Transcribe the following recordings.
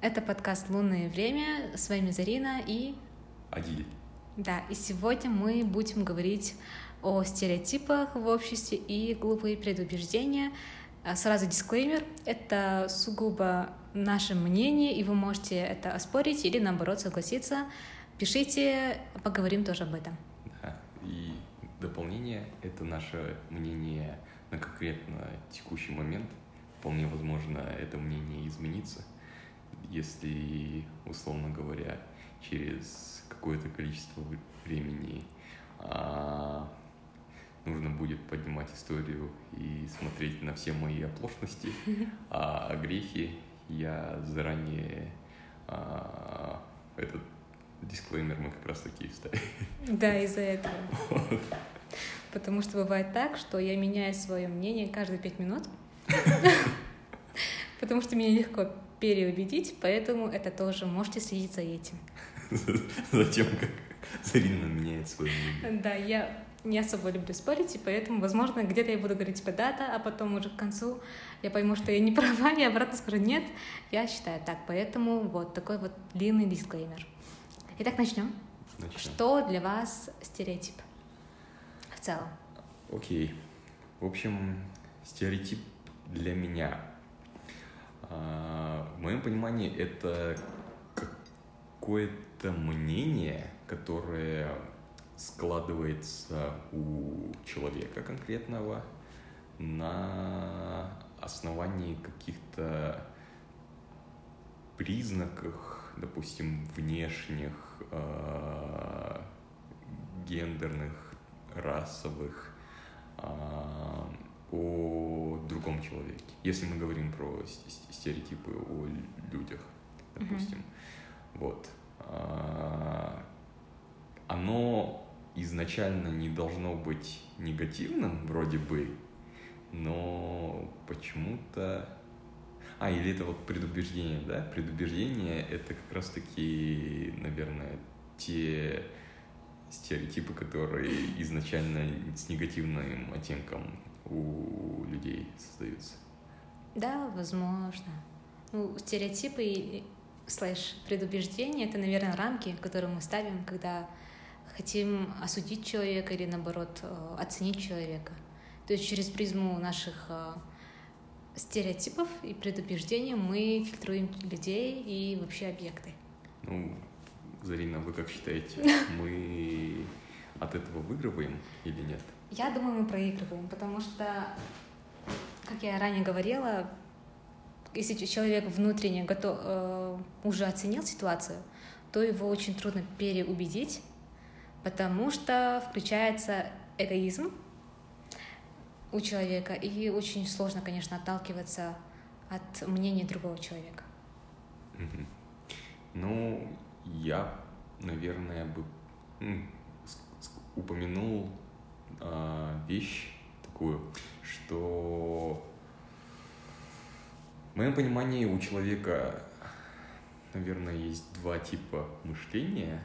Это подкаст «Лунное время». С вами Зарина и... Адиль. Да, и сегодня мы будем говорить о стереотипах в обществе и глупые предубеждения. А, Сразу дисклеймер. Это сугубо наше мнение, и вы можете это оспорить или, наоборот, согласиться. Пишите, поговорим тоже об этом. Да. И дополнение — это наше мнение на конкретно текущий момент. Вполне возможно, это мнение изменится, если, условно говоря, через какое-то количество времени а, нужно будет поднимать историю и смотреть на все мои оплошности, а грехи я заранее а, этот дисклеймер мы как раз таки вставим. Да, из-за этого. Потому что бывает так, что я меняю свое мнение каждые пять минут, потому что меня легко переубедить, поэтому это тоже можете следить за этим. Затем, как Зарина меняет свое мнение. Да, я не особо люблю спорить, и поэтому, возможно, где-то я буду говорить типа да-да, а потом уже к концу я пойму, что я не права, и обратно скажу нет, я считаю так. Поэтому вот такой вот длинный дисклеймер. Итак, начнем. Начнем. Что для вас стереотип в целом? Окей. В общем, стереотип для меня. А, В моем понимании это какое-то мнение, которое складывается у человека конкретного на основании каких-то признаках, допустим, внешних, э, гендерных, расовых, а, о другом человеке. Если мы говорим про стереотипы о людях, допустим. Вот. А, Оно изначально не должно быть негативным, вроде бы, но почему-то... А, или это вот предубеждение, да? Предубеждение — это как раз-таки, наверное, те стереотипы, которые изначально с негативным оттенком у людей создаются. Да, возможно. Ну, стереотипы и слэш предубеждения — это, наверное, рамки, которые мы ставим, когда хотим осудить человека или, наоборот, э, оценить человека. То есть через призму наших э, стереотипов и предубеждений мы фильтруем людей и вообще объекты. Ну, Зарина, вы как считаете, мы от этого выигрываем или нет? Я думаю, мы проигрываем, потому что, как я ранее говорила, если человек внутренне готов, э, уже оценил ситуацию, то его очень трудно переубедить, потому что включается эгоизм у человека, и очень сложно, конечно, отталкиваться от мнения другого человека. Ну, я, наверное, бы упомянул а, вещь такую, что в моем понимании у человека, наверное, есть два типа мышления.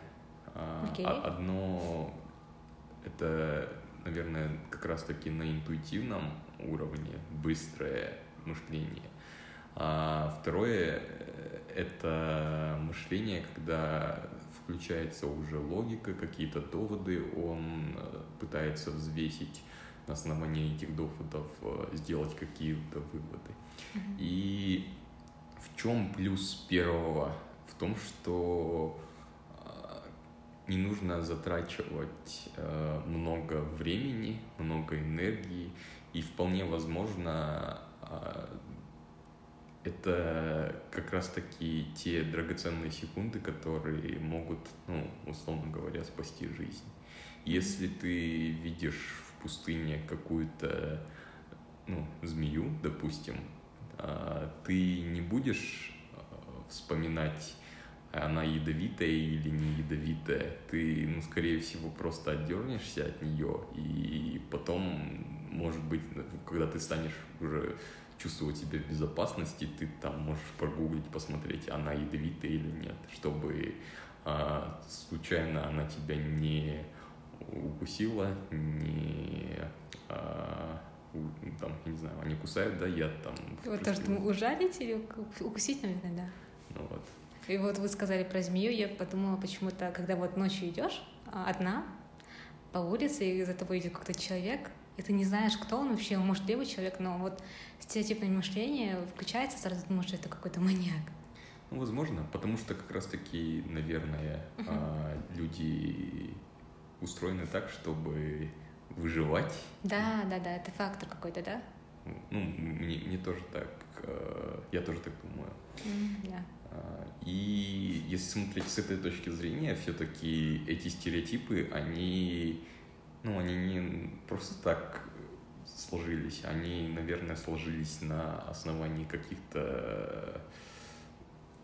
Окей. а- Одно это, наверное, как раз-таки на интуитивном уровне, быстрое мышление. А второе э, — это мышление, когда включается уже логика, какие-то доводы, он э, пытается взвесить на основании этих доводов, э, сделать какие-то выводы. И в чем плюс первого? В том, что а, не нужно затрачивать э, много времени, много энергии, и вполне возможно это как раз-таки те драгоценные секунды, которые могут, ну, условно говоря, спасти жизнь. Если ты видишь в пустыне какую-то, ну, змею, допустим, а, ты не будешь а, вспоминать, она ядовитая или не ядовитая. Ты, ну, скорее всего, просто отдернешься от нее, и потом, может быть, когда ты станешь уже чувствовать себя в безопасности, ты там можешь прогуглить, посмотреть, она ядовитая или нет, чтобы а, случайно она тебя не укусила, не а, там, я не знаю, они кусают, да, яд там. Вот то, что ужалить или уку- укусить, наверное, да. Ну вот. И вот вы сказали про змею, я подумала почему-то, когда вот ночью идешь а, одна по улице, и за тобой идет какой-то человек, и ты не знаешь, кто он вообще, он может левый человек, но вот стереотипное мышление включается, сразу думаешь, что это какой-то маньяк. Ну, возможно, потому что как раз-таки, наверное, uh-huh. люди устроены так, чтобы выживать. Да, да, да, это фактор какой-то, да? Ну, мне, мне тоже так, э, я тоже так думаю. Mm, да. А, и если смотреть с этой точки зрения, все-таки эти стереотипы, они, ну, они не просто так сложились, они, наверное, сложились на основании каких-то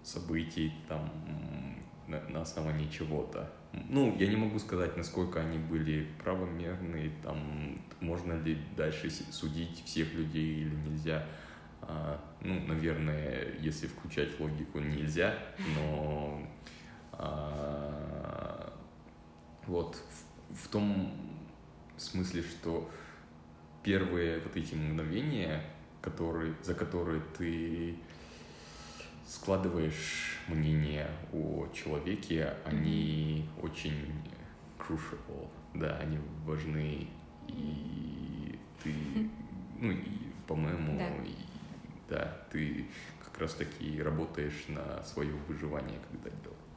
событий, там, на, основании чего-то. Ну, я не могу сказать, насколько они были правомерны, там, можно ли дальше судить всех людей или нельзя. А, ну, наверное, если включать логику, нельзя, но а, вот в, в том смысле, что первые вот эти мгновения, которые, за которые ты складываешь мнение о человеке, они очень crucial, да, они важны, и ты, ну, и, по-моему, да. И, да, ты как раз таки работаешь на свое выживание, когда делаешь.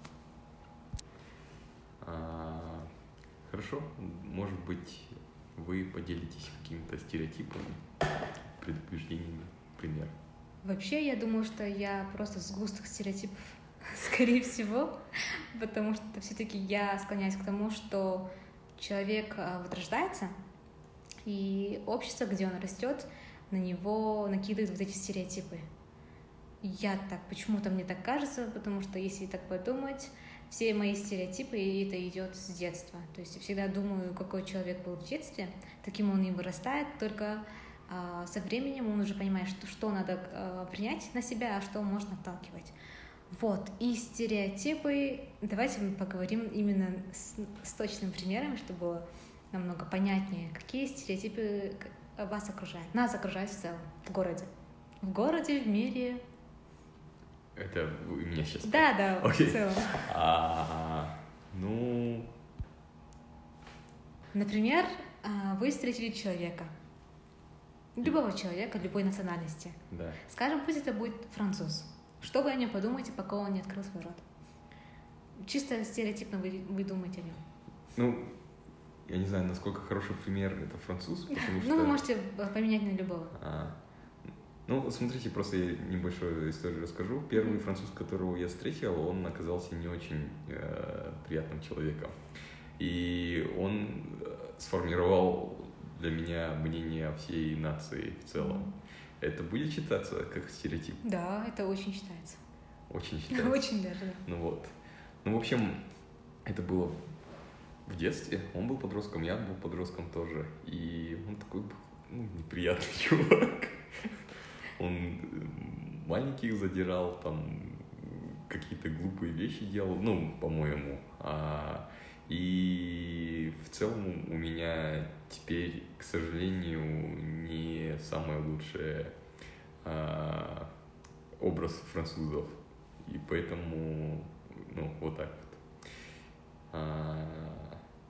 Хорошо, может быть, вы поделитесь какими-то стереотипами, предупреждениями, пример. Вообще, я думаю, что я просто сгусток стереотипов, скорее всего, потому что все-таки я склоняюсь к тому, что человек а, вот рождается, и общество, где он растет, на него накидывает вот эти стереотипы. Я так, почему-то мне так кажется, потому что если так подумать, все мои стереотипы, и это идет с детства. То есть я всегда думаю, какой человек был в детстве, таким он и вырастает, только а, со временем он уже понимает, что, что надо а, принять на себя, а что можно отталкивать. Вот, и стереотипы, давайте мы поговорим именно с, с точными примерами, чтобы было намного понятнее, какие стереотипы вас окружают, нас окружают в целом, в городе. В городе, в мире. Это у меня сейчас... Да, да, okay. в целом. А, ну... Например, а, вы встретили человека, любого человека, любой национальности. Да. Скажем, пусть это будет француз. Что вы о нем подумаете, пока он не открыл свой рот? Чисто стереотипно вы, вы думаете о нем. Ну, я не знаю, насколько хороший пример это француз, потому что... Ну, вы можете поменять на любого. А, ну, смотрите, просто я небольшую историю расскажу. Первый француз, которого я встретил, он оказался не очень э, приятным человеком. И он э, сформировал для меня мнение о всей нации в целом. Это будет считаться как стереотип? Да, это очень считается. Очень считается? Очень даже, да. Ну вот. Ну, в общем, это было в детстве. Он был подростком, я был подростком тоже. И он такой ну, неприятный чувак. Он маленьких задирал, там какие-то глупые вещи делал, ну, по-моему. А, и в целом у меня теперь, к сожалению, не самый лучший а, образ французов. И поэтому, ну, вот так вот. А...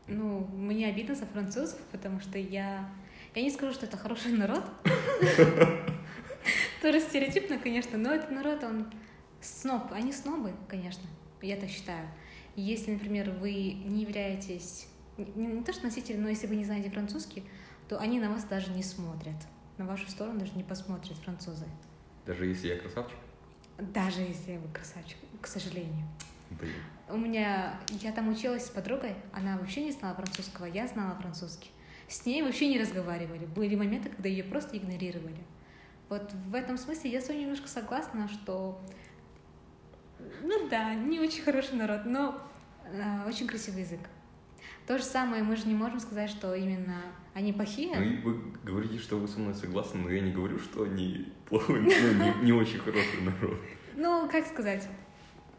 Ну, мне обидно за французов, потому что я... Я не скажу, что это хороший народ. Тоже стереотипно, конечно, но этот народ, он сноб. Они снобы, конечно, я так считаю. Если, например, вы не являетесь не, не то что носитель, но если вы не знаете французский, то они на вас даже не смотрят. На вашу сторону даже не посмотрят французы. Даже если я красавчик? Даже если вы красавчик, к сожалению. Блин. У меня, я там училась с подругой, она вообще не знала французского, я знала французский. С ней вообще не разговаривали. Были моменты, когда ее просто игнорировали. Вот в этом смысле я с вами немножко согласна, что ну да, не очень хороший народ, но э, очень красивый язык. То же самое, мы же не можем сказать, что именно они плохие. Ну, вы говорите, что вы со мной согласны, но я не говорю, что они плохой, ну, не, не очень хороший народ. Ну, как сказать?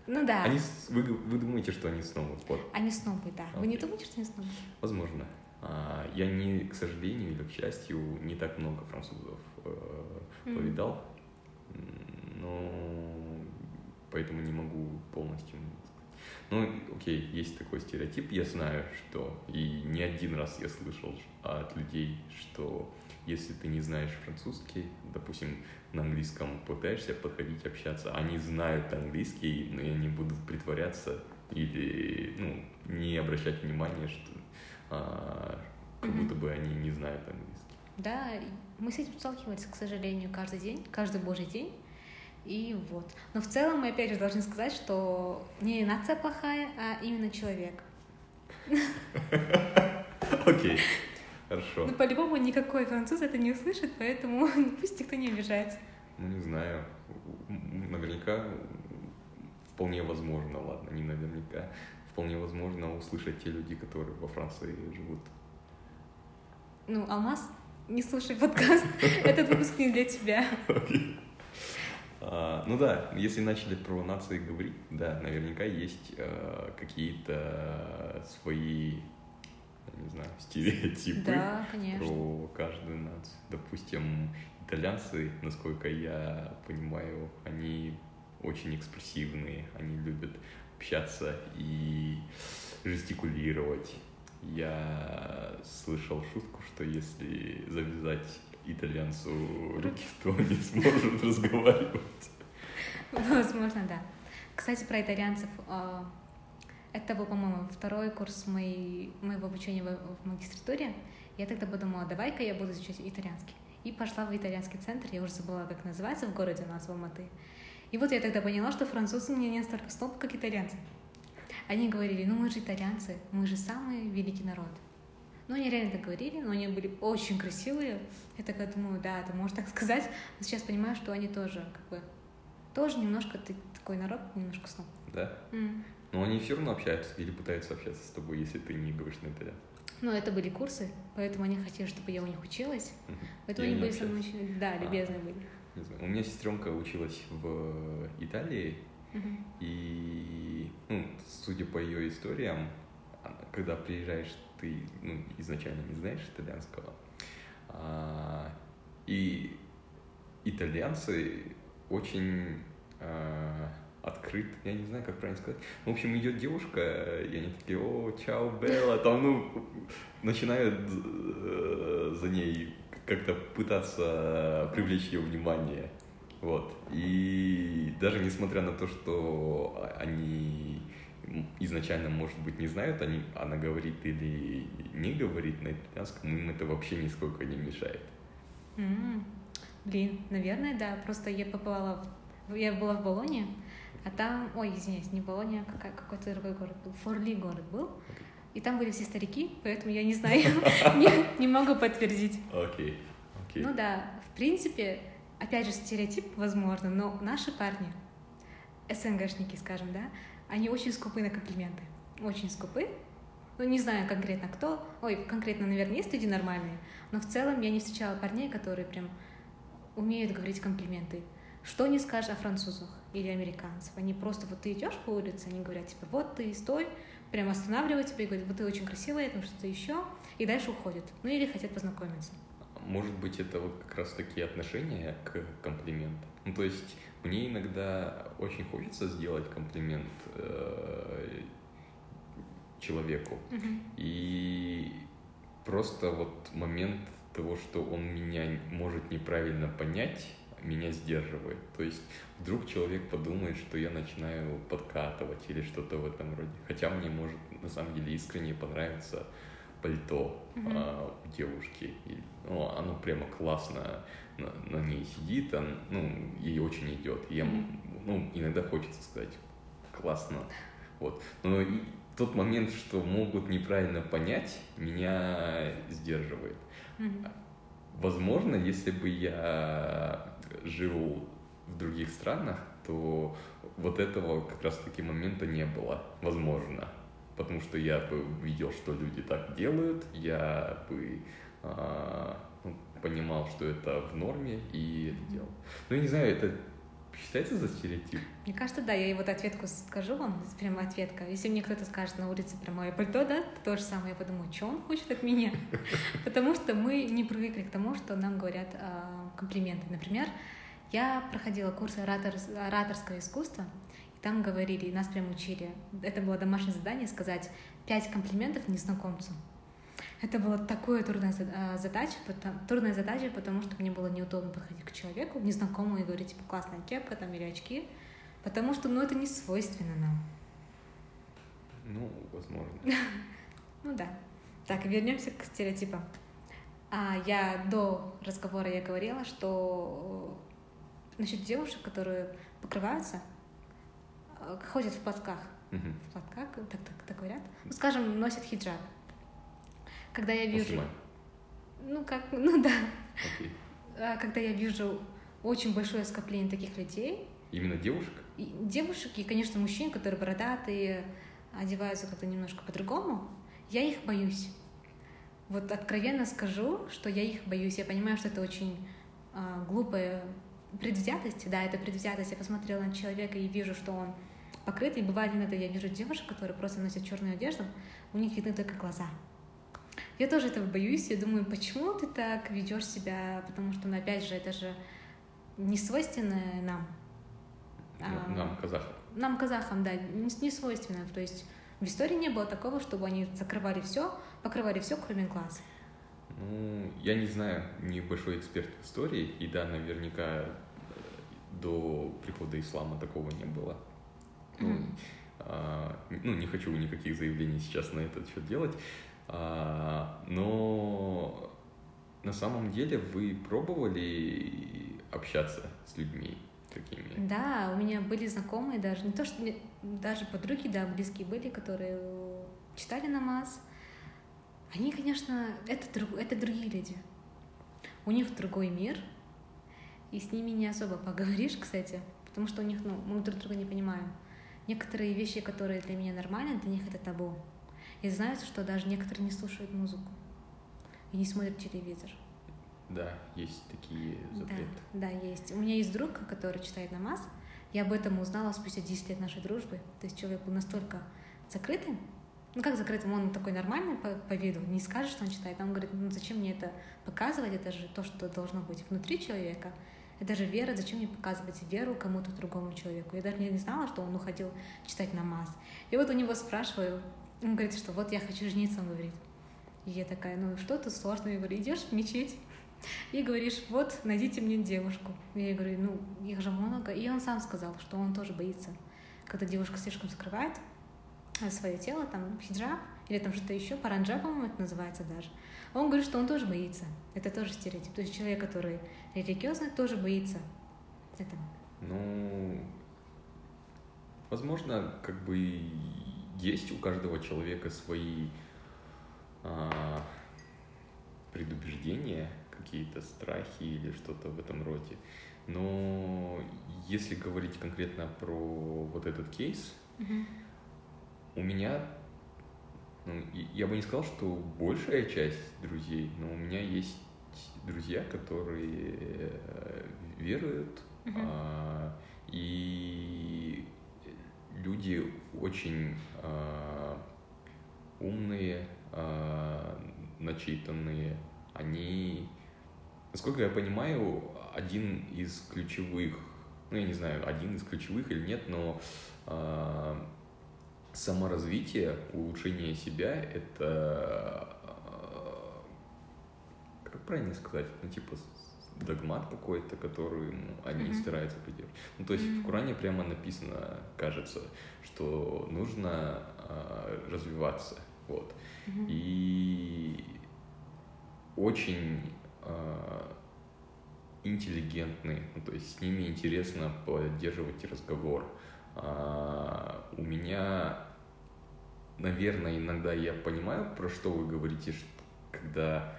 Ну да. Они, вы, вы думаете, что они снобы? Вот. Они снобы, да. Okay. Вы не думаете, что они снобы? Возможно. А, я не, к сожалению или к счастью, не так много французов mm. повидал, но поэтому не могу полностью ну, окей, есть такой стереотип, я знаю, что, и не один раз я слышал от людей, что если ты не знаешь французский, допустим, на английском пытаешься подходить, общаться, они знают английский, но они будут притворяться или ну, не обращать внимания, что а, как mm-hmm. будто бы они не знают английский. Да, мы с этим сталкивались, к сожалению, каждый день, каждый божий день. И вот. Но в целом мы опять же должны сказать, что не нация плохая, а именно человек. Окей. Хорошо. Ну, по-любому никакой француз это не услышит, поэтому пусть никто не обижается. Ну, не знаю. Наверняка вполне возможно, ладно, не наверняка, вполне возможно услышать те люди, которые во Франции живут. Ну, Алмаз, не слушай подкаст. Этот выпуск не для тебя. А, ну да, если начали про нации говорить, да, наверняка есть э, какие-то свои не знаю, стереотипы да, про каждую нацию. Допустим, итальянцы, насколько я понимаю, они очень экспрессивные, они любят общаться и жестикулировать. Я слышал шутку, что если завязать итальянцу руки, то он не сможет разговаривать. Возможно, да. Кстати, про итальянцев. А, это был, по-моему, второй курс моей, моего обучения в, магистратуре. Я тогда подумала, давай-ка я буду изучать итальянский. И пошла в итальянский центр, я уже забыла, как называется в городе у нас, в Алматы. И вот я тогда поняла, что французы мне не настолько сноб, как итальянцы. Они говорили, ну мы же итальянцы, мы же самый великий народ. Ну, они реально так говорили, но они были очень красивые. Я такая думаю, да, ты можешь так сказать. Но сейчас понимаю, что они тоже, как бы, тоже немножко ты такой народ, немножко сноб. Да? Mm. Но они все равно общаются или пытаются общаться с тобой, если ты не говоришь на итальянском. Ну, это были курсы, поэтому они хотели, чтобы я у них училась. Поэтому они были со мной очень, да, а, любезные были. Не знаю. У меня сестренка училась в Италии, и, ну, судя по ее историям, когда приезжаешь, ты ну, изначально не знаешь итальянского. А, и итальянцы очень а, открыт, я не знаю, как правильно сказать. В общем, идет девушка, и они такие, о, чао, Белла, там, ну, начинают э, за ней как-то пытаться привлечь ее внимание. Вот. И даже несмотря на то, что они изначально, может быть, не знают, они, она говорит или не говорит на итальянском, им это вообще нисколько не мешает. Mm-hmm. Блин, наверное, да. Просто я попала в... Я была в Болоне, а там, ой, извиняюсь, не Болония, какой, какой-то другой город был, Форли город был. И там были все старики, поэтому я не знаю, не, могу подтвердить. Окей, okay. Ну да, в принципе, опять же, стереотип, возможно, но наши парни, СНГшники, скажем, да, они очень скупы на комплименты. Очень скупы. Ну, не знаю конкретно кто. Ой, конкретно, наверное, есть люди нормальные. Но в целом я не встречала парней, которые прям умеют говорить комплименты. Что не скажешь о французах или американцев. Они просто, вот ты идешь по улице, они говорят тебе, вот ты стой, прям останавливают тебя и говорят, вот ты очень красивая, там что-то еще, и дальше уходят. Ну или хотят познакомиться. Может быть, это вот как раз такие отношения к комплиментам. Ну, то есть мне иногда очень хочется сделать комплимент э, человеку. Uh-huh. И просто вот момент того, что он меня может неправильно понять, меня сдерживает. То есть вдруг человек подумает, что я начинаю подкатывать или что-то в этом роде. Хотя мне может на самом деле искренне понравиться пальто mm-hmm. а, девушки. И, ну, оно прямо классно на, на ней сидит, он, ну, ей очень идет. И я, mm-hmm. ну, иногда хочется сказать классно. Вот. Но и тот момент, что могут неправильно понять, меня сдерживает. Mm-hmm. Возможно, если бы я жил в других странах, то вот этого как раз-таки момента не было, возможно. Потому что я бы видел, что люди так делают, я бы а, ну, понимал, что это в норме, и это делал. Ну, я не знаю, это считается за стереотип? Мне кажется, да, я вот ответку скажу вам, прямо ответка. Если мне кто-то скажет на улице про мое пальто, да, то, то же самое, я подумаю, что он хочет от меня? Потому что мы не привыкли к тому, что нам говорят а, комплименты. Например, я проходила курс оратор, ораторского искусства, там говорили, нас прям учили, это было домашнее задание, сказать пять комплиментов незнакомцу. Это была такая трудная а, задача, потому, трудная задача, потому что мне было неудобно подходить к человеку, незнакомому, и говорить, типа, классная кепка там или очки, потому что, ну, это не свойственно нам. Ну, возможно. Ну да. Так, вернемся к стереотипам. А я до разговора я говорила, что э, насчет девушек, которые покрываются, э, ходят в платках. В платках, так, так, так говорят. Ну, скажем, носят хиджаб. Когда я вижу... Ну, как, ну да. Okay. Когда я вижу очень большое скопление таких людей. Именно девушек? И девушек и, конечно, мужчин, которые бородатые, одеваются как-то немножко по-другому. Я их боюсь. Вот откровенно скажу, что я их боюсь. Я понимаю, что это очень а, глупая предвзятость. Да, это предвзятость. Я посмотрела на человека и вижу, что он покрытый. Бывает иногда я вижу девушек, которые просто носят черную одежду, у них видны только глаза. Я тоже этого боюсь, я думаю, почему ты так ведешь себя, потому что, ну, опять же, это же не свойственно нам. А, нам, казахам. Нам, казахам, да, не свойственно. То есть в истории не было такого, чтобы они закрывали все, покрывали все, кроме глаз. Ну, я не знаю, небольшой эксперт в истории, и да, наверняка э, до прихода ислама такого не было. Ну, а, ну, не хочу никаких заявлений сейчас на этот счет делать, а, но на самом деле вы пробовали общаться с людьми такими? Да, у меня были знакомые даже, не то что даже подруги, да, близкие были, которые читали намаз. Они, конечно, это, друг, это другие люди. У них другой мир, и с ними не особо поговоришь, кстати, потому что у них, ну, мы друг друга не понимаем. Некоторые вещи, которые для меня нормальны, для них это табу. И знаете, что даже некоторые не слушают музыку и не смотрят телевизор. Да, есть такие запреты. Да, да, есть. У меня есть друг, который читает намаз. Я об этом узнала спустя 10 лет нашей дружбы. То есть человек был настолько закрытым, ну как закрытым, он такой нормальный по, по виду, не скажет, что он читает. Он говорит, ну зачем мне это показывать, это же то, что должно быть внутри человека. Это же вера, зачем мне показывать веру кому-то другому человеку? Я даже не знала, что он уходил читать намаз. И вот у него спрашиваю, он говорит, что вот я хочу жениться, он говорит. И я такая, ну что тут сложно? Я говорю, идешь в мечеть и говоришь, вот, найдите мне девушку. И я говорю, ну, их же много. И он сам сказал, что он тоже боится, когда девушка слишком закрывает свое тело, там, хиджаб, или там что-то еще, паранджа, по-моему, это называется даже. Он говорит, что он тоже боится. Это тоже стереотип. То есть человек, который религиозный, тоже боится этого. Ну, возможно, как бы есть у каждого человека свои а, предубеждения, какие-то страхи или что-то в этом роде. Но если говорить конкретно про вот этот кейс, mm-hmm. у меня, ну, я бы не сказал, что большая часть друзей, но у меня есть друзья, которые э, веруют, mm-hmm. а, и люди очень э, умные, э, начитанные. Они, насколько я понимаю, один из ключевых, ну я не знаю, один из ключевых или нет, но э, саморазвитие, улучшение себя это как правильно сказать, ну типа догмат какой-то, который ну, они mm-hmm. стараются поддерживать. Ну, то есть mm-hmm. в Коране прямо написано, кажется, что нужно э, развиваться. Вот. Mm-hmm. И очень э, интеллигентны, ну, то есть с ними интересно поддерживать разговор. Э, у меня, наверное, иногда я понимаю, про что вы говорите, что, когда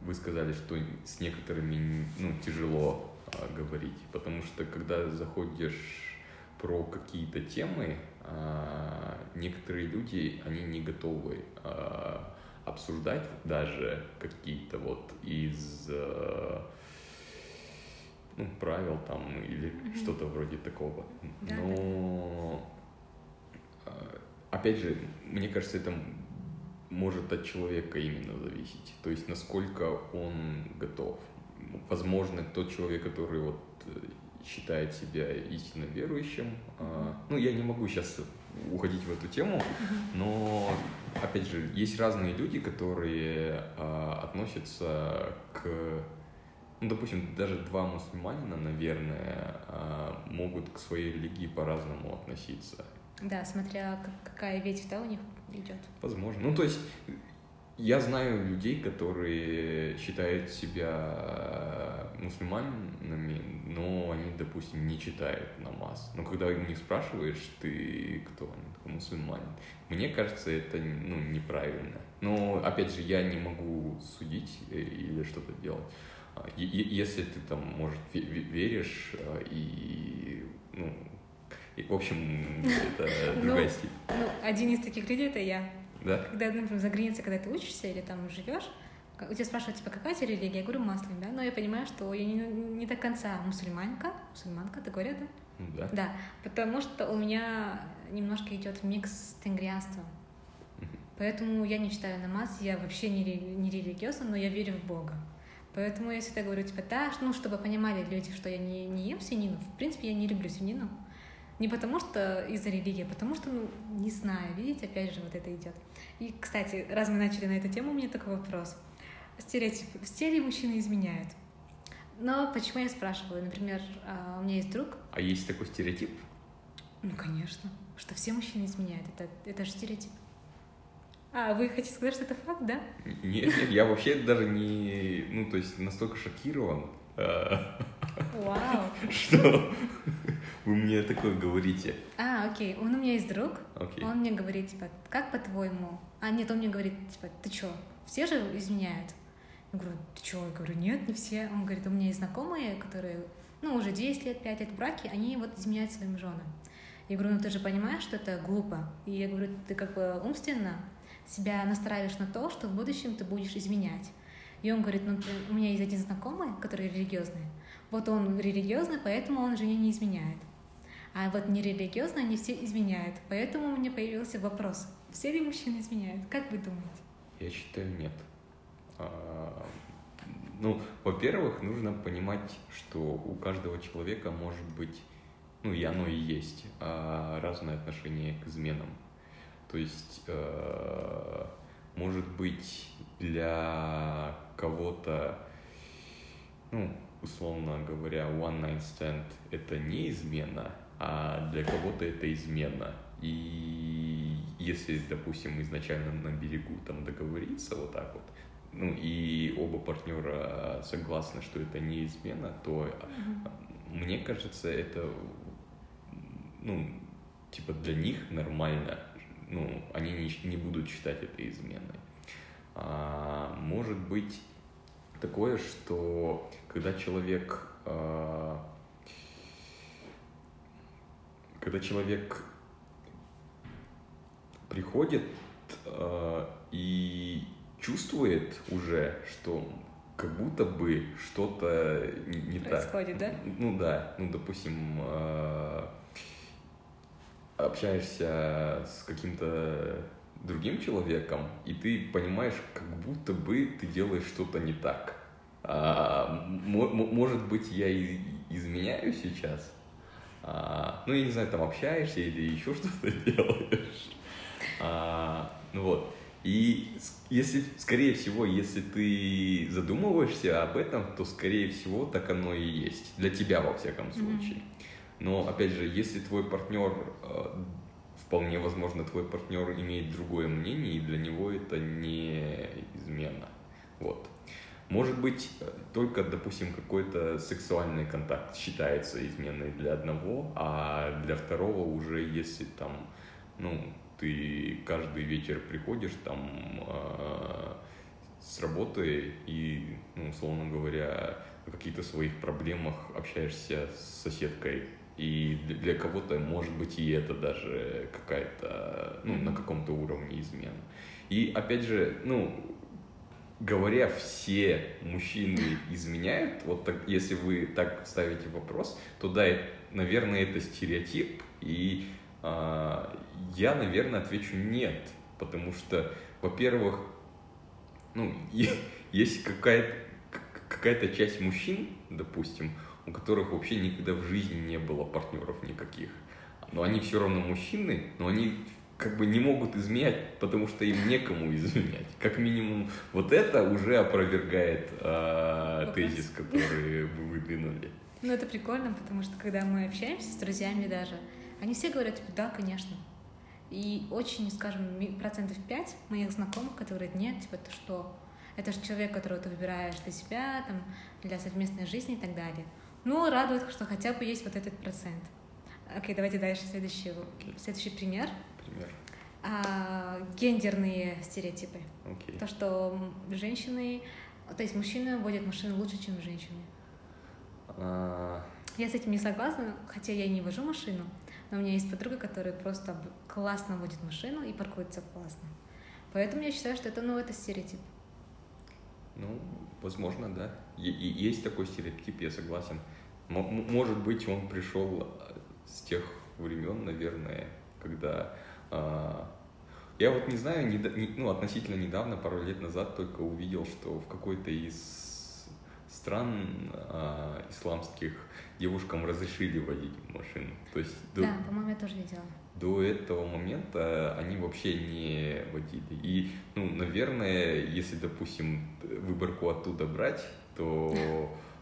вы сказали, что с некоторыми ну, тяжело а, говорить, потому что когда заходишь про какие-то темы, а, некоторые люди, они не готовы а, обсуждать даже какие-то вот из а, ну, правил там или mm-hmm. что-то вроде такого. Да, Но да. опять же, мне кажется, это может от человека именно зависеть. То есть насколько он готов. Возможно, тот человек, который вот считает себя истинно верующим. А, ну, я не могу сейчас уходить в эту тему, но, опять же, есть разные люди, которые а, относятся к... Ну, допустим, даже два мусульманина, наверное, а, могут к своей религии по-разному относиться. Да, смотря какая ветвь да, у них идет. Возможно. Ну, то есть я знаю людей, которые считают себя мусульманами, но они, допустим, не читают намаз. Но когда у них спрашиваешь, ты кто? Они такой мусульманин. Мне кажется, это ну, неправильно. Но, опять же, я не могу судить э, или что-то делать. А, если ты там, может, веришь а, и, ну, и, в общем, это ну, другая стиль. Ну, один из таких людей это я. Да? Когда, например, за границей, когда ты учишься или там живешь, у тебя спрашивают, типа, какая у тебя религия? Я говорю, маслим, да? Но я понимаю, что я не, не до конца мусульманка. Мусульманка, ты говорят, да? Да. Да, потому что у меня немножко идет микс с тенгрианством. Поэтому я не читаю намаз, я вообще не, не религиозна, но я верю в Бога. Поэтому я всегда говорю, типа, да, ну, чтобы понимали люди, что я не, не ем свинину. В принципе, я не люблю свинину. Не потому что из-за религии, а потому что, ну, не знаю, видите, опять же, вот это идет. И, кстати, раз мы начали на эту тему, у меня такой вопрос. Стереотип. Все ли мужчины изменяют? Но почему я спрашиваю? Например, а, у меня есть друг. А есть такой стереотип? Ну, конечно. Что все мужчины изменяют. Это, это же стереотип. А, вы хотите сказать, что это факт, да? Нет, нет, я вообще даже не, ну, то есть настолько шокирован. А, Вау. Что вы мне такое говорите? А, окей. Он у меня есть друг. Окей. Он мне говорит, типа, как по-твоему? А, нет, он мне говорит, типа, ты чё, все же изменяют? Я говорю, ты чё? Я говорю, нет, не все. Он говорит, у меня есть знакомые, которые, ну, уже 10 лет, 5 лет в браке, они вот изменяют своим женам. Я говорю, ну ты же понимаешь, что это глупо. И я говорю, ты как бы умственно себя настраиваешь на то, что в будущем ты будешь изменять. И он говорит, ну, у меня есть один знакомый, который религиозный. Вот он религиозный, поэтому он жене не изменяет. А вот нерелигиозно они все изменяют. Поэтому у меня появился вопрос, все ли мужчины изменяют? Как вы думаете? Я считаю, нет. А, ну, во-первых, нужно понимать, что у каждого человека может быть, ну и оно и есть, а, разное отношение к изменам. То есть, а, может быть, для кого-то, ну, условно говоря, one night stand это не измена, а для кого-то это измена. И если, допустим, изначально на берегу там договориться вот так вот, ну и оба партнера согласны, что это не измена, то mm-hmm. мне кажется, это ну типа для них нормально, ну они не, не будут считать это изменой. А, может быть такое, что когда человек а, когда человек приходит э, и чувствует уже, что как будто бы что-то не, не Происходит, так. да? Ну да, ну допустим, э, общаешься с каким-то другим человеком, и ты понимаешь, как будто бы ты делаешь что-то не так. А, может быть, я изменяю сейчас, а, ну, я не знаю, там общаешься или еще что-то делаешь. А, ну вот. И если, скорее всего, если ты задумываешься об этом, то, скорее всего, так оно и есть. Для тебя, во всяком случае. Но, опять же, если твой партнер, э, вполне возможно, твой партнер имеет другое мнение, и для него это не измена. Вот. Может быть, только, допустим, какой-то сексуальный контакт считается изменой для одного, а для второго уже, если там, ну, ты каждый вечер приходишь там э, с работы и, ну, условно говоря, о каких-то своих проблемах общаешься с соседкой, и для кого-то, может быть, и это даже какая-то, ну, на каком-то уровне измена. И, опять же, ну, говоря, все мужчины изменяют, вот так, если вы так ставите вопрос, то да, наверное, это стереотип, и э, я, наверное, отвечу нет, потому что, во-первых, ну, есть какая-то какая-то часть мужчин, допустим, у которых вообще никогда в жизни не было партнеров никаких. Но они все равно мужчины, но они как бы не могут изменять, потому что им некому изменять. Как минимум, вот это уже опровергает э, тезис, который вы выдвинули. Ну, это прикольно, потому что когда мы общаемся с друзьями даже, они все говорят, типа, да, конечно. И очень, скажем, процентов 5 моих знакомых, которые нет, типа, ты что? Это же человек, которого ты выбираешь для себя, там, для совместной жизни и так далее. Ну, радует, что хотя бы есть вот этот процент. Окей, давайте дальше следующий, следующий пример. Пример. А, гендерные стереотипы. Okay. То, что женщины, то есть мужчины водят машины лучше, чем женщины. А... Я с этим не согласна, хотя я и не вожу машину, но у меня есть подруга, которая просто классно водит машину и паркуется классно. Поэтому я считаю, что это, ну, это стереотип. Ну, возможно, да. И, есть такой стереотип, я согласен. М- может быть, он пришел с тех времен, наверное, когда э, я вот не знаю, не, не, ну, относительно недавно, пару лет назад только увидел, что в какой-то из стран э, исламских девушкам разрешили водить машину. То есть до, да, по-моему, я тоже видела. До этого момента они вообще не водили. И, ну, наверное, если, допустим, выборку оттуда брать, то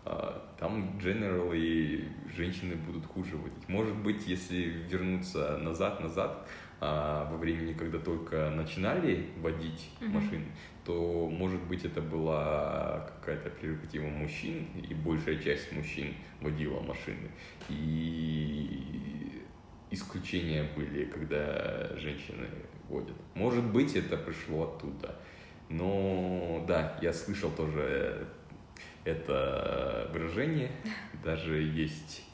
а, там generally женщины будут хуже водить. Может быть, если вернуться назад-назад, а, во времени, когда только начинали водить mm-hmm. машины, то, может быть, это была какая-то прерогатива мужчин, и большая часть мужчин водила машины. И исключения были, когда женщины водят. Может быть, это пришло оттуда. Но да, я слышал тоже это выражение. Даже есть,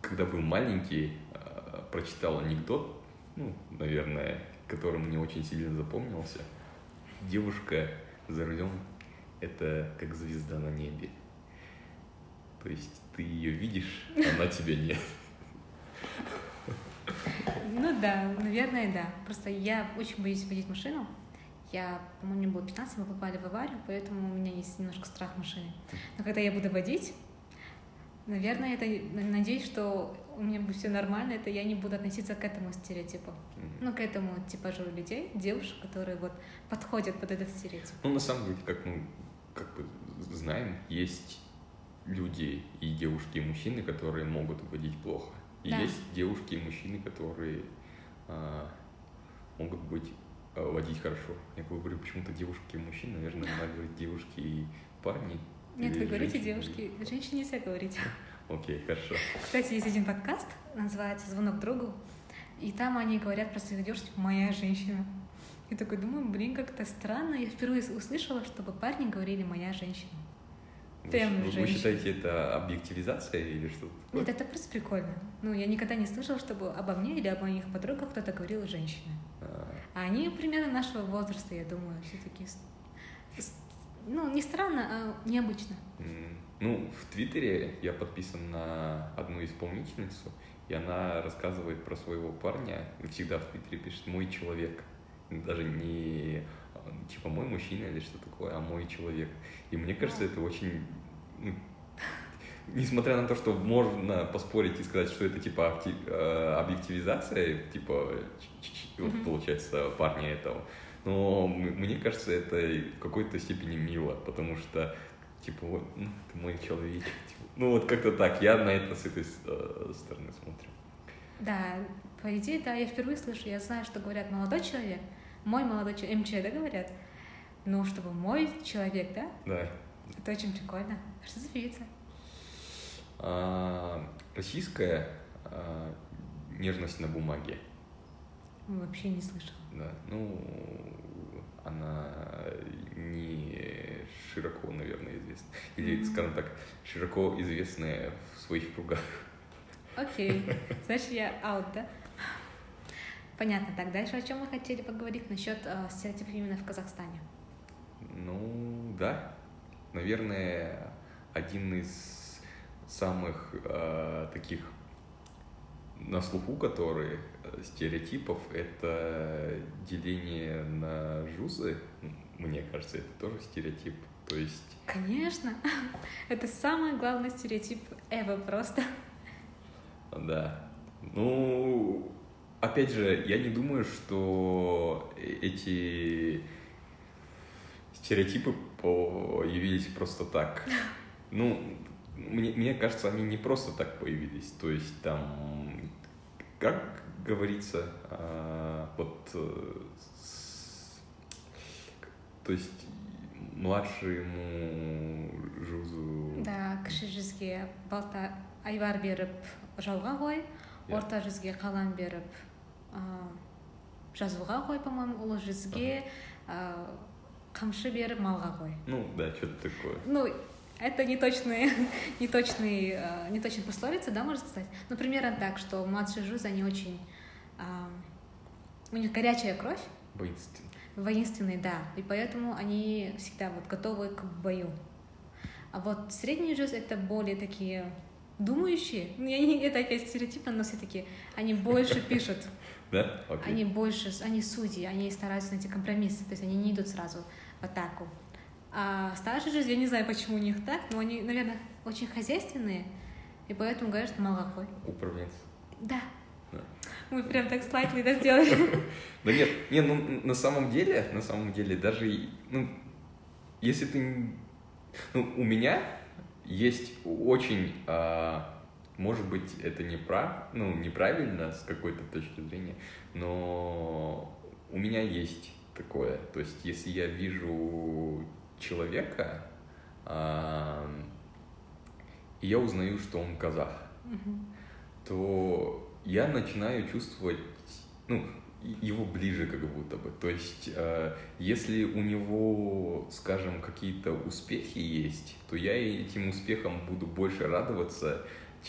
когда был маленький, прочитал анекдот, ну, наверное, который мне очень сильно запомнился. Девушка за рулем – это как звезда на небе. То есть ты ее видишь, она тебя нет. Ну да, наверное, да. Просто я очень боюсь водить машину. Я, по-моему, мне было 15, мы попали в аварию, поэтому у меня есть немножко страх машины. Но когда я буду водить, наверное, это надеюсь, что у меня будет все нормально, это я не буду относиться к этому стереотипу. Mm-hmm. Ну, к этому типажу людей, девушек, которые вот подходят под этот стереотип. Ну, на самом деле, как мы как бы знаем, есть люди и девушки, и мужчины, которые могут водить плохо. И да. есть девушки и мужчины, которые а, могут быть а, водить хорошо. Я говорю почему-то девушки и мужчины, наверное, надо говорить девушки и парни. Нет, вы говорите девушки, женщине нельзя говорить. Окей, okay, хорошо. Кстати, есть один подкаст, называется «Звонок другу», и там они говорят про своих девушек, «моя женщина». И такой думаю, блин, как-то странно. Я впервые услышала, чтобы парни говорили «моя женщина». Прям вы, вы считаете это объективизация или что? Нет, это просто прикольно. Ну, я никогда не слышала, чтобы обо мне или об моих подругах кто-то говорил женщина. А, а они примерно нашего возраста, я думаю, все-таки. Ну, не странно, а необычно. Ну, в Твиттере я подписан на одну исполнительницу, и она рассказывает про своего парня, и всегда в Твиттере пишет «мой человек». Даже не типа мой мужчина или что такое, а мой человек. И мне кажется, это очень ну, несмотря на то, что можно поспорить и сказать, что это типа э, объективизация, типа вот, получается парня этого, но мне кажется, это в какой-то степени мило, потому что типа вот, ну, ты мой человечек, типа, ну вот как-то так, я на это с этой э, стороны смотрю. Да, по идее, да, я впервые слышу, я знаю, что говорят молодой человек, мой молодой человек, МЧ, да, говорят? Ну, чтобы мой человек, да? Да. Это очень прикольно. Что за певица? А, российская а, нежность на бумаге. Вообще не слышала. Да, ну, она не широко, наверное, известна. Или, скажем так, широко известная в своих кругах. Окей. Okay. Значит, я аут, да? Понятно. Так, дальше о чем мы хотели поговорить насчет э, стереотипов именно в Казахстане? Ну, да. Наверное, один из самых э, таких на слуху, которые э, стереотипов, это деление на жузы. Мне кажется, это тоже стереотип. То есть... Конечно. Это самый главный стереотип Эва просто. Да. Ну, опять же, я не думаю, что эти стереотипы появились просто так. Ну, мне, мне кажется, они не просто так появились. То есть там, как говорится, а, вот, э, то есть младшему жузу... Да, кіші жүзге балта айвар беріп жауға қой, Иә. орта жүзге қалам беріп а, жазуға қой, по-моему, ұлы жүзге а, қамшы беріп малға қой. Ну, да, что-то такое. Ну, это не точные, не точные, э, не точные пословицы, да, можно сказать. Но примерно так, что младшие жузы, они очень, а, у них горячая кровь, Воинственно. воинственные, да, и поэтому они всегда вот готовы к бою. А вот средние жузы это более такие думающие, ну, я не, это опять стереотипно, но все-таки они больше пишут, Да? Окей. они больше, они судьи, они стараются найти компромиссы, то есть они не идут сразу в атаку. А старшие же, я не знаю, почему у них так, но они, наверное, очень хозяйственные, и поэтому говорят, что молокой. Управленец. Да. Мы прям так слайдли да, сделали. Да нет, не, ну на самом деле, на самом деле, даже, ну, если ты, ну, у меня есть очень, а, может быть, это не прав, ну, неправильно с какой-то точки зрения, но у меня есть такое, то есть если я вижу человека, а, и я узнаю, что он казах, Мгм. то я начинаю чувствовать, ну, его ближе как будто бы. То есть, э, если у него, скажем, какие-то успехи есть, то я этим успехом буду больше радоваться,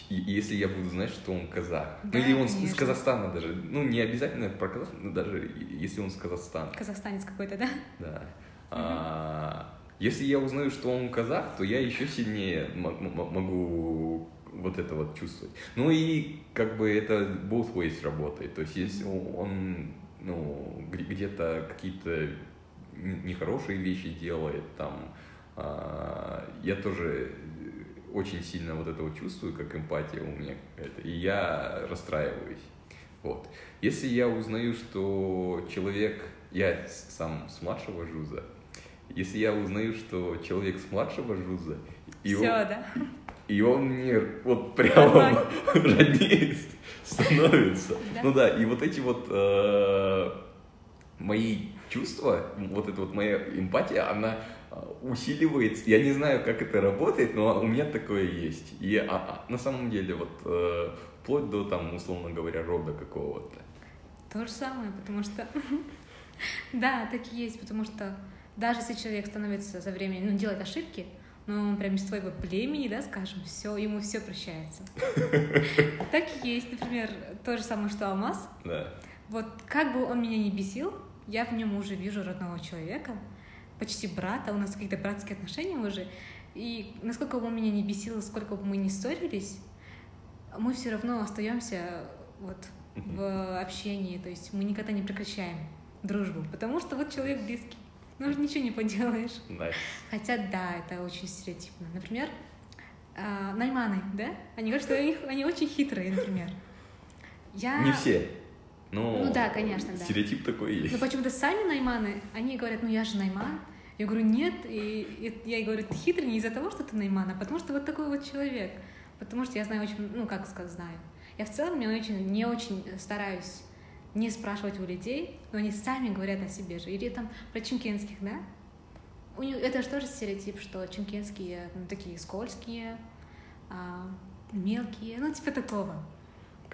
и- если я буду знать, что он казах. Да, ну, или он с- из конечно. Казахстана даже. Ну, не обязательно про Казах, но даже если он с Казахстана. Казахстанец какой-то, да? Да. А, если я узнаю, что он казах, то я еще сильнее мо- мо- могу вот это вот чувствовать. Ну и как бы это both ways работает. То есть если он ну, где- где-то какие-то нехорошие вещи делает, там, а, я тоже очень сильно вот это вот чувствую, как эмпатия у меня какая-то, и я расстраиваюсь. Вот. Если я узнаю, что человек, я сам с младшего жуза, если я узнаю, что человек с младшего жуза, и, Все, он, да. И он мне вот прямо роднее становится. Ну да, и вот эти вот э, мои чувства, вот эта вот моя эмпатия, она э, усиливается. Я не знаю, как это работает, но у меня такое есть. И а, а, на самом деле вот э, вплоть до там, условно говоря, рода какого-то. То же самое, потому что... Да, так и есть, потому что даже если человек становится за время, ну, делает ошибки, но он прям из твоего племени, да, скажем, все, ему все прощается. Так и есть, например, то же самое, что Алмаз. Да. Вот как бы он меня не бесил, я в нем уже вижу родного человека, почти брата, у нас какие-то братские отношения уже. И насколько бы он меня не бесил, сколько бы мы не ссорились, мы все равно остаемся вот в общении, то есть мы никогда не прекращаем дружбу, потому что вот человек близкий, ну уже ничего не поделаешь. Nice. Хотя да, это очень стереотипно. Например, а, найманы, да? Они говорят, что они, они очень хитрые, например. Я... Не все. Но Ну да, конечно, да. Стереотип такой есть. Но почему-то сами найманы, они говорят, ну я же найман. Я говорю, нет, и, и я говорю, ты хитрый не из-за того, что ты найман, а потому что вот такой вот человек. Потому что я знаю очень, ну как сказать, знаю. Я в целом не очень, не очень стараюсь не спрашивать у людей, но они сами говорят о себе же. Или там про чемкенских, да? У них, это же тоже стереотип, что чемкенские ну, такие скользкие, а, мелкие, ну типа такого.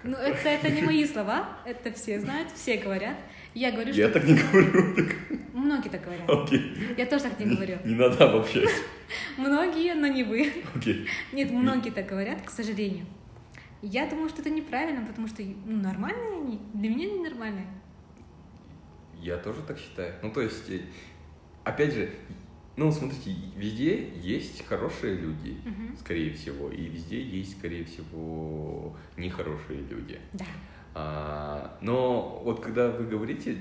Ну это, это не мои слова, это все знают, все говорят. Я говорю, Я что так не говорю. так, многие так говорят. Окей. Я тоже так не говорю. Не надо обобщать. Многие, но не вы. Окей. Нет, многие так говорят, к сожалению. Я думаю, что это неправильно, потому что ну, нормальные они, для меня они нормальные. Я тоже так считаю. Ну, то есть, э, опять же, ну, смотрите, везде есть хорошие люди, Мгм. скорее всего, и везде есть, скорее всего, нехорошие люди. Да. А, но вот когда вы говорите,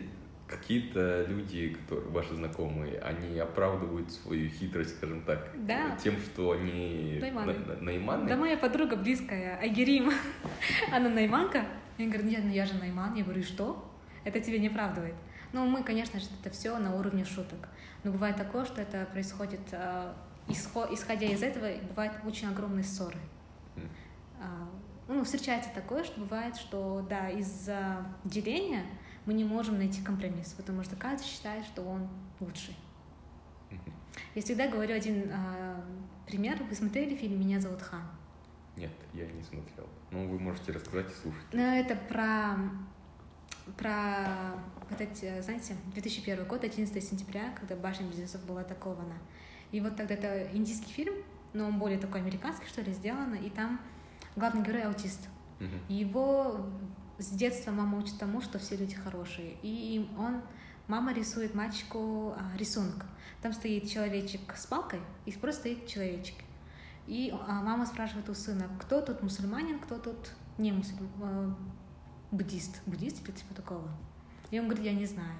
какие-то люди, которые ваши знакомые, они оправдывают свою хитрость, скажем так, Да. тем, что они Найманы. на- на- найманы. Да моя подруга близкая, Айгерим, она найманка. Я говорю, нет, ну я же найман. Я говорю, и что? Это тебя не оправдывает. Ну, мы, конечно же, это все на уровне шуток. Но бывает такое, что это происходит, э, исхо- исходя из этого, бывают очень огромные ссоры. А, Ну, встречается такое, что бывает, что, да, из-за деления мы не можем найти компромисс, потому что каждый считает, что он лучший. Я всегда говорю один а, пример. Вы смотрели фильм «Меня зовут Хан»? Нет, я не смотрел. Ну, вы можете рассказать и слушать. Ну, это про, про вот эти, знаете, 2001 год, 11 сентября, когда башня близнецов была атакована. И вот тогда это индийский фильм, но он более такой американский, что ли, сделано, и там главный герой аутист. И его с детства мама учит тому, что все люди хорошие. И он, мама рисует мальчику а, рисунок. Там стоит человечек с палкой, и просто стоит человечек. И а, мама спрашивает у сына, кто тут мусульманин, кто тут не мусульманин, буддист, буддист или типа такого. И он говорит, я не знаю.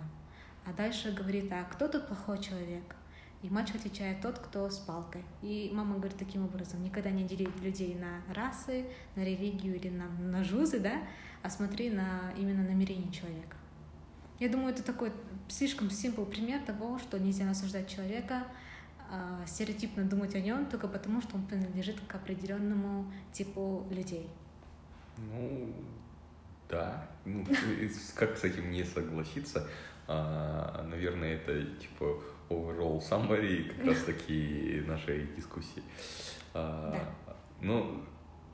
А дальше говорит, а кто тут плохой человек? И мальчик отвечает, тот, кто с палкой. И мама говорит таким образом, никогда не дели людей на расы, на религию или на, на жузы, да, а смотри на именно намерение человека. Я думаю, это такой слишком simple пример того, что нельзя осуждать человека, а, стереотипно думать о нем только потому, что он принадлежит к определенному типу людей. Ну, да. Ну, как с этим не согласиться? А, наверное, это типа overall summary как раз таки нашей дискуссии. А, Но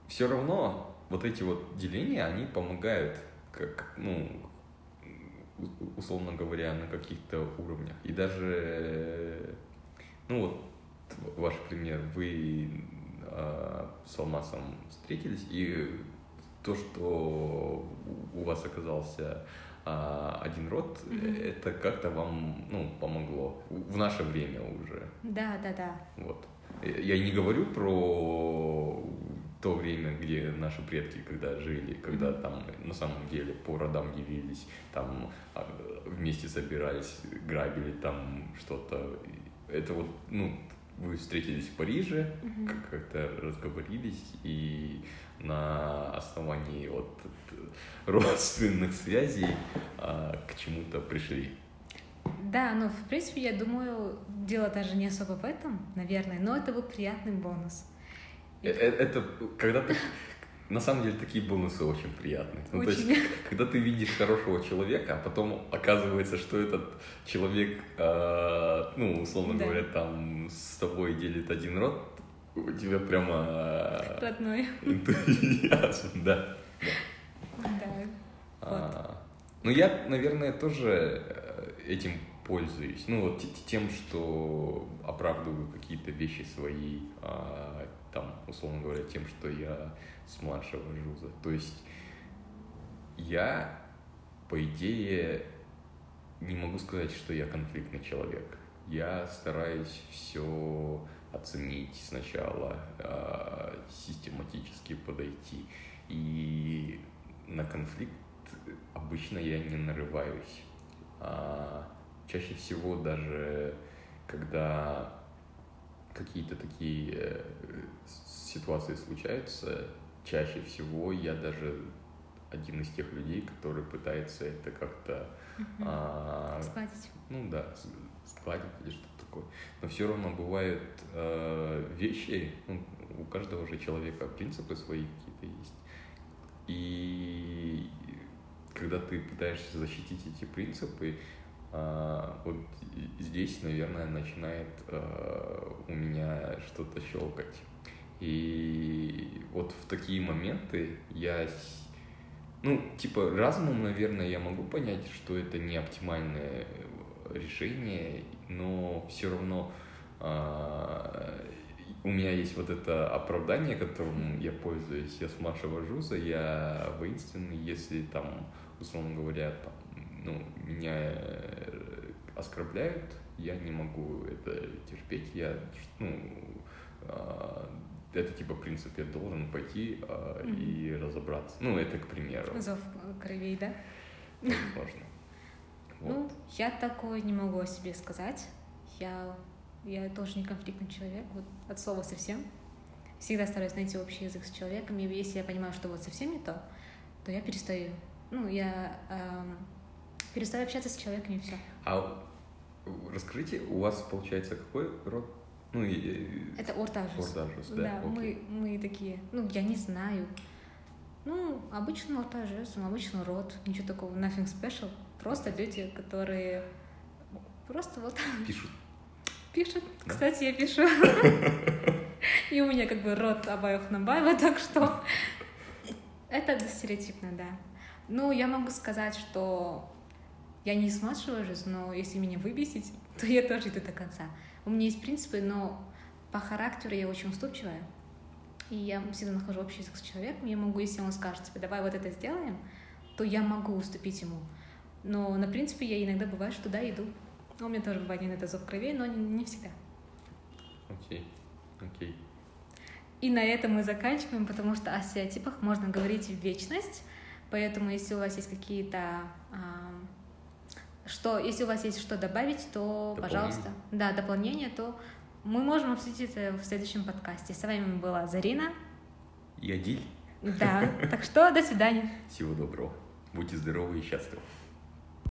все равно вот эти вот деления, они помогают, как, ну, условно говоря, на каких-то уровнях. И даже, ну вот, ваш пример, вы а, с Алмасом встретились, и то, что у вас оказался а, один род, Мгм. это как-то вам ну, помогло в наше время уже. Да, да, да. Вот. Я не говорю про то время, где наши предки когда жили, когда Мгм. там на самом деле по родам делились, там а, вместе собирались, грабили там что-то. Это вот, ну, вы встретились в Париже, как- как-то разговорились, и на основании вот родственных связей а, к чему-то пришли. Да, но в принципе, я думаю, дело даже не особо в этом, наверное, но это был приятный бонус. Э, э, Это когда ты... На самом деле такие бонусы очень приятные. Ну, то есть, Очень. когда ты видишь хорошего человека, а потом оказывается, что этот человек, э, ну, условно Да. говоря, там с тобой делит один род, у тебя прямо э, Родной. энтузиазм, да. Да. А, Ну, я, наверное, тоже э, этим пользуюсь. Ну, вот тем, что оправдываю какие-то вещи свои, а, там, условно говоря, тем, что я с младшего жуза. То есть я, по идее, не могу сказать, что я конфликтный человек. Я стараюсь все оценить сначала, а, систематически подойти. И на конфликт обычно я не нарываюсь. А, чаще всего даже когда какие-то такие э, ситуации случаются, чаще всего я даже один из тех людей, который пытается это как-то, Мгм. а, Сгладить. ну да, складить или что-то такое. Но все равно бывают э, вещи, ну, у каждого же человека принципы свои какие-то есть. И когда ты пытаешься защитить эти принципы, а, вот здесь, наверное, начинает а, у меня что-то щелкать. И вот в такие моменты я, ну, типа, разумом, наверное, я могу понять, что это не оптимальное решение, но все равно а, у меня есть вот это оправдание, которым я пользуюсь. Я с младшего жуза, я воинственный, если там, условно говоря, там, ну, меня э, оскорбляют, я не могу это терпеть. Я, ну, а, это типа принцип, я должен пойти а, Мгм. и разобраться. Ну, это к примеру. Зов кровей, да? Возможно. Ну, я такое не могу о себе сказать. Я, я тоже не конфликтный человек, вот от слова совсем. Всегда стараюсь найти общий язык с человеком, и если я понимаю, что вот совсем не то, то я перестаю. Ну, я эм, перестаю общаться с человеком, и все. А расскажите, у вас получается какой род? Ну, и... Это ортажус. Ортажус, да. Да, мы, мы такие, ну, я не знаю. Ну, обычно ортажус, обычно род, ничего такого, nothing special. Просто люди, которые просто вот... Пишут. Пишут. Да? Кстати, я пишу. И у меня как бы род обоих Набаева, так что это стереотипно, да. Ну, я могу сказать, что я не сматриваюсь, но если меня выбесить, то я тоже иду до конца. У меня есть принципы, но по характеру я очень уступчивая. И я всегда нахожу общий язык с человеком. Я могу, если он скажет, типа, давай вот это сделаем, то я могу уступить ему. Но, на принципе, я иногда бывает, что да, иду. У меня тоже бывает иногда зов крови, но не, не всегда. Окей, okay. окей. Okay. И на этом мы заканчиваем, потому что о стереотипах можно говорить в вечность. Поэтому, если у вас есть какие-то что, если у вас есть что добавить, то, пожалуйста, да, дополнение, то мы можем обсудить это в следующем подкасте. С вами была Зарина. И Адиль. Да, так что до свидания. Всего доброго. Будьте здоровы и счастливы.